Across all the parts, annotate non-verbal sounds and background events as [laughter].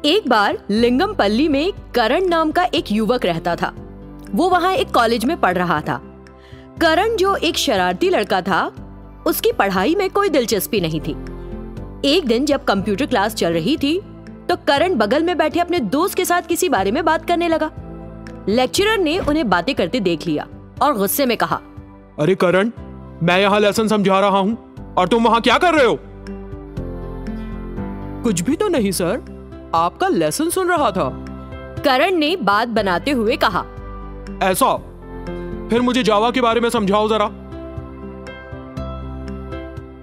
एक बार लिंगमपल्ली में करण नाम का एक युवक रहता था। वो वहाँ एक कॉलेज में पढ़ रहा था। करण जो एक शरारती लड़का था उसकी पढ़ाई में कोई दिलचस्पी नहीं थी। एक दिन जब कंप्यूटर क्लास चल रही थी तो करण बगल में बैठे अपने दोस्त के साथ किसी बारे में बात करने लगा। लेक्चरर ने उन्हें बातें करते देख लिया और गुस्से में कहा अरे करण मैं यहाँ लेसन समझा रहा हूँ और तुम वहाँ क्या कर रहे हो? कुछ भी तो नहीं सर। आपका लेसन सुन रहा था। करण ने बात बनाते हुए कहा। ऐसा? फिर मुझे जावा के बारे में समझाओ जरा।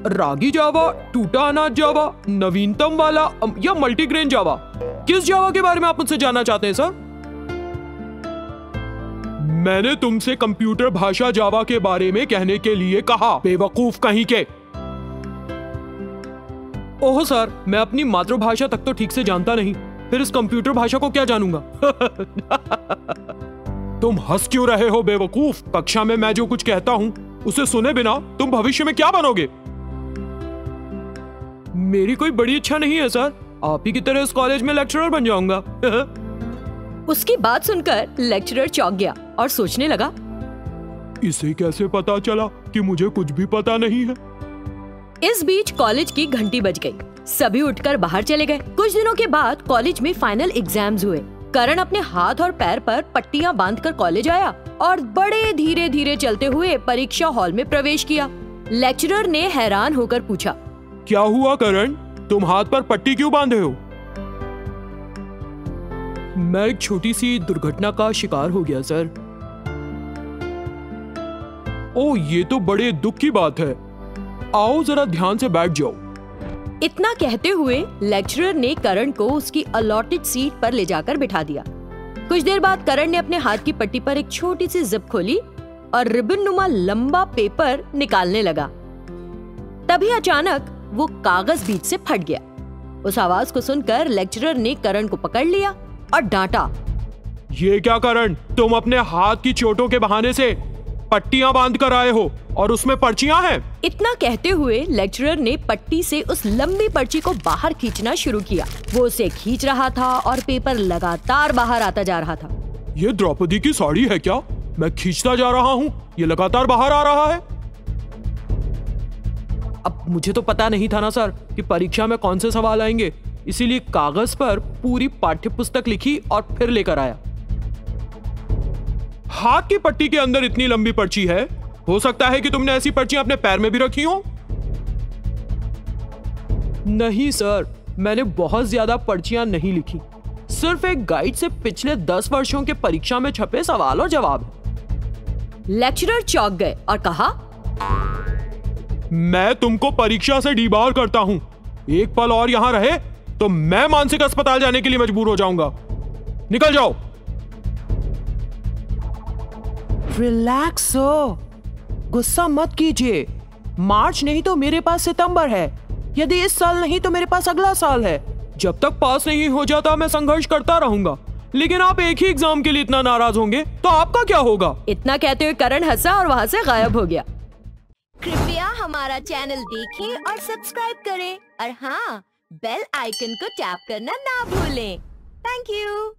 रागी जावा टूटा अनाज जावा नवीनतम वाला या मल्टीग्रेन जावा? किस जावा के बारे में आप मुझसे जानना चाहते हैं सर? मैंने तुमसे कंप्यूटर भाषा जावा के बारे में कहने के लिए कहा। बेवकूफ़ कहीं के। ओह सर मैं अपनी मातृभाषा तक तो ठीक से जानता नहीं। फिर इस कंप्यूटर भाषा को क्या जानूँगा? [laughs] तुम हंस क्यों रहे हो बेवकूफ़? कक्षा में मैं जो कुछ कहता हूँ उसे सुने बिना तुम भविष्य में क्या बनोगे? मेरी कोई बड़ी इच्छा नहीं है सर। आप ही की तरह इस कॉलेज में लेक्चरर बन जाऊँगा। [laughs] उसकी बात सुनकर लेक्चरर चौंक गया और सोचने लगा इसे कैसे पता चला कि मुझे कुछ भी पता नहीं है? इस बीच कॉलेज की घंटी बज गई। सभी उठकर बाहर चले गए। कुछ दिनों के बाद कॉलेज में फाइनल एग्ज़ाम्स हुए। करण अपने हाथ और पैर पर पट्टियाँ बांधकर कॉलेज आया और बड़े धीरे धीरे चलते हुए परीक्षा हॉल में प्रवेश किया। लेक्चरर ने हैरान होकर पूछा क्या हुआ करण? तुम हाथ पर पट्टी क्यों बांधे हो? मैं एक छोटी सी दुर्घटना का शिकार हो गया सर। ओ ये तो बड़े दुख की बात है। आओ जरा ध्यान से बैठ जाओ। इतना कहते हुए लेक्चरर ने करण को उसकी अलॉटेड सीट पर ले जाकर बिठा दिया। कुछ देर बाद करण ने अपने हाथ की पट्टी पर एक छोटी सी जिप खोली और रिबन नुमा लंबा पेपर निकालने लगा। तभी अचानक वो कागज़ बीच से फट गया। उस आवाज़ को सुनकर लेक्चरर ने करण को पकड़ लिया और डांटा। ये क्या करण? तुम अपने हाथ की चोटों के बहाने से पट्टियाँ बाँध कर आए हो और उसमें पर्चियाँ हैं। इतना कहते हुए लेक्चरर ने पट्टी से उस लंबी पर्ची को बाहर खींचना शुरू किया। वो उसे खींच रहा था और पेपर लगातार बाहर आता जा रहा था। ये द्रौपदी की साड़ी है क्या? मैं खींचता जा रहा हूँ। ये लगातार बाहर आ रहा है। अब मुझे तो पता नहीं था ना सर कि परीक्षा में कौन से सवाल आएँगे। इसीलिए कागज़ पर पूरी पाठ्य पुस्तक लिखी और फिर लेकर आया। हाथ की पट्टी के अंदर इतनी लंबी पर्ची है? हो सकता है कि तुमने ऐसी पर्चियाँ अपने पैर में भी रखी हो? नहीं सर। मैंने बहुत ज़्यादा पर्चियाँ नहीं लिखी। सिर्फ़ एक गाइड से पिछले दस वर्षों के परीक्षा में छपे सवाल और जवाब। लेक्चरर चौक गए और कहा मैं तुमको परीक्षा से डीबार करता हूँ। एक पल और यहाँ रहे तो मैं मानसिक अस्पताल जाने के लिए मजबूर हो जाऊँगा। निकल जाओ। रिलैक्स हो गुस्सा मत कीजिए। मार्च नहीं तो मेरे पास सितंबर है। यदि इस साल नहीं तो मेरे पास अगला साल है। जब तक पास नहीं हो जाता मैं संघर्ष करता रहूँगा। लेकिन आप एक ही एग्ज़ाम के लिए इतना नाराज़ होंगे तो आपका क्या होगा? इतना कहते हुए करण हंसा और वहाँ से गायब हो गया। कृपया हमारा चैनल देखिए और सब्सक्राइब करें। और हाँ बेल आइकन को टैप करना ना भूलें। Thank you.